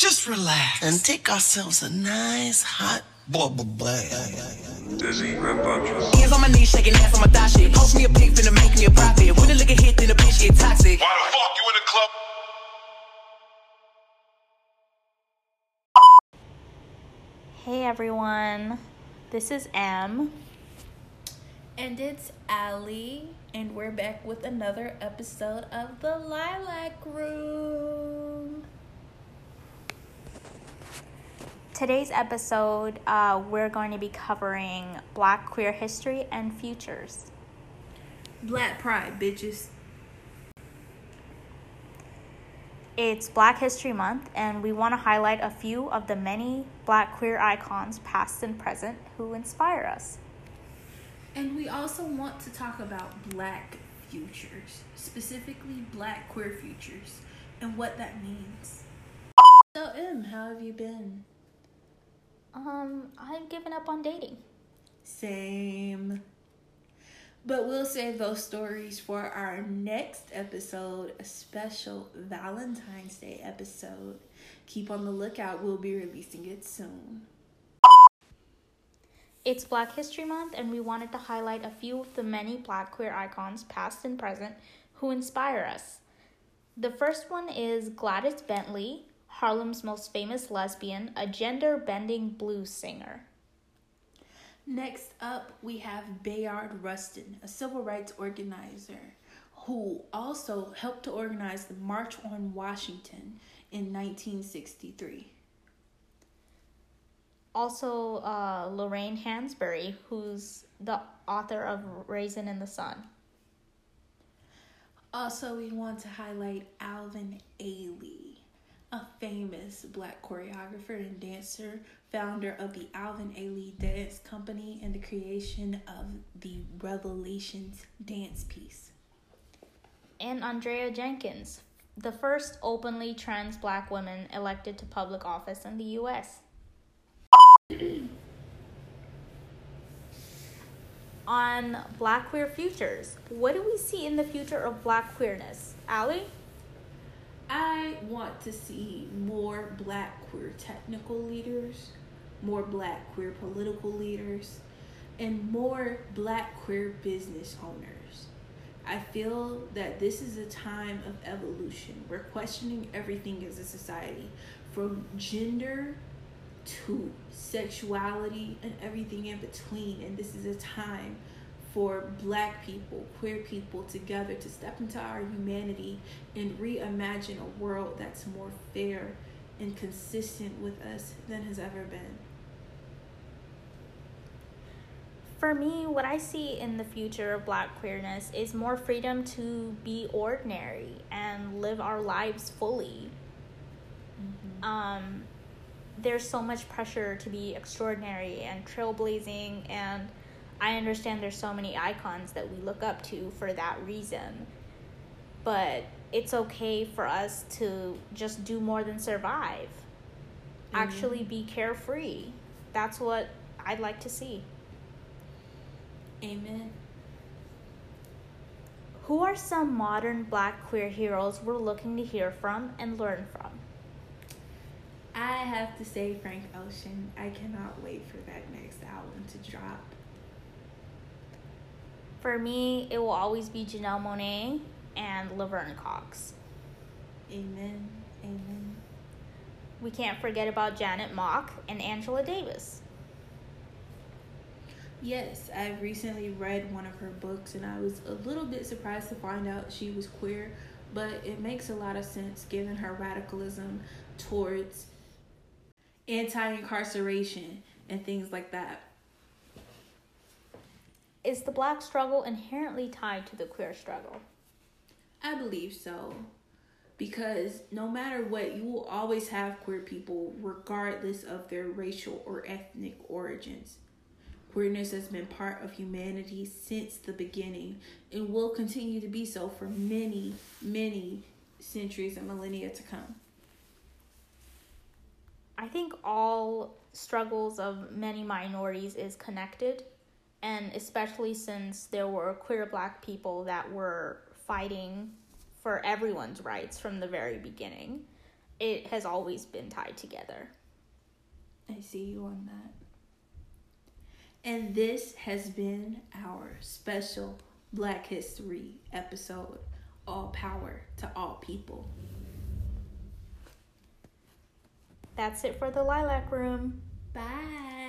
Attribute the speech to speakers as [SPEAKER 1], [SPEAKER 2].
[SPEAKER 1] Let's just relax and take ourselves a nice hot bubble bath.
[SPEAKER 2] Dizzy rambunctious.
[SPEAKER 3] Hands on my knees, shaking ass on my thigh shit. Post me a pic, finna make me a profit. When the liquor hit, then the bitch get toxic.
[SPEAKER 2] Why the fuck you in the club?
[SPEAKER 4] Hey everyone, this is M.
[SPEAKER 5] And it's Allie, and we're back with another episode of the Lilac Room.
[SPEAKER 4] Today's episode, uh, we're going to be covering Black queer history and futures.
[SPEAKER 5] Black Pride, bitches.
[SPEAKER 4] It's Black History Month, and we want to highlight a few of the many Black queer icons, past and present, who inspire us.
[SPEAKER 5] And we also want to talk about Black futures, specifically Black queer futures, and what that means. So, M, how have you been?
[SPEAKER 4] Um, I've given up on dating.
[SPEAKER 5] Same. But we'll save those stories for our next episode, a special Valentine's Day episode. Keep on the lookout, we'll be releasing it soon.
[SPEAKER 4] It's Black History Month, and we wanted to highlight a few of the many Black queer icons, past and present, who inspire us. The first one is Gladys Bentley, Harlem's most famous lesbian, a gender bending blues singer.
[SPEAKER 5] Next up, we have Bayard Rustin, a civil rights organizer who also helped to organize the March on Washington in 1963.
[SPEAKER 4] Also, uh, Lorraine Hansberry, who's the author of Raisin in the Sun.
[SPEAKER 5] Also, we want to highlight Alvin Ailey, a famous black choreographer and dancer, founder of the Alvin Ailey Dance Company, and the creation of the Revelations dance piece.
[SPEAKER 4] And Andrea Jenkins, the first openly trans black woman elected to public office in the US. On Black Queer Futures, what do we see in the future of black queerness? Allie?
[SPEAKER 5] Want to see more black queer technical leaders, more black queer political leaders, and more black queer business owners. I feel that this is a time of evolution. We're questioning everything as a society from gender to sexuality and everything in between. And this is a time for black people, queer people together to step into our humanity and reimagine a world that's more fair and consistent with us than has ever been.
[SPEAKER 4] For me, what I see in the future of black queerness is more freedom to be ordinary and live our lives fully. Mm-hmm. Um, there's so much pressure to be extraordinary and trailblazing and I understand there's so many icons that we look up to for that reason. But it's okay for us to just do more than survive. Mm-hmm. Actually be carefree. That's what I'd like to see.
[SPEAKER 5] Amen.
[SPEAKER 4] Who are some modern black queer heroes we're looking to hear from and learn from?
[SPEAKER 5] I have to say Frank Ocean. I cannot wait for that next album to drop.
[SPEAKER 4] For me, it will always be Janelle Monáe and Laverne Cox.
[SPEAKER 5] Amen. Amen.
[SPEAKER 4] We can't forget about Janet Mock and Angela Davis.
[SPEAKER 5] Yes, I've recently read one of her books and I was a little bit surprised to find out she was queer, but it makes a lot of sense given her radicalism towards anti incarceration and things like that.
[SPEAKER 4] Is the black struggle inherently tied to the queer struggle?
[SPEAKER 5] I believe so. Because no matter what, you will always have queer people, regardless of their racial or ethnic origins. Queerness has been part of humanity since the beginning and will continue to be so for many, many centuries and millennia to come.
[SPEAKER 4] I think all struggles of many minorities is connected and especially since there were queer black people that were fighting for everyone's rights from the very beginning it has always been tied together.
[SPEAKER 5] I see you on that. And this has been our special Black History episode All Power to All People.
[SPEAKER 4] That's it for the Lilac Room.
[SPEAKER 5] Bye.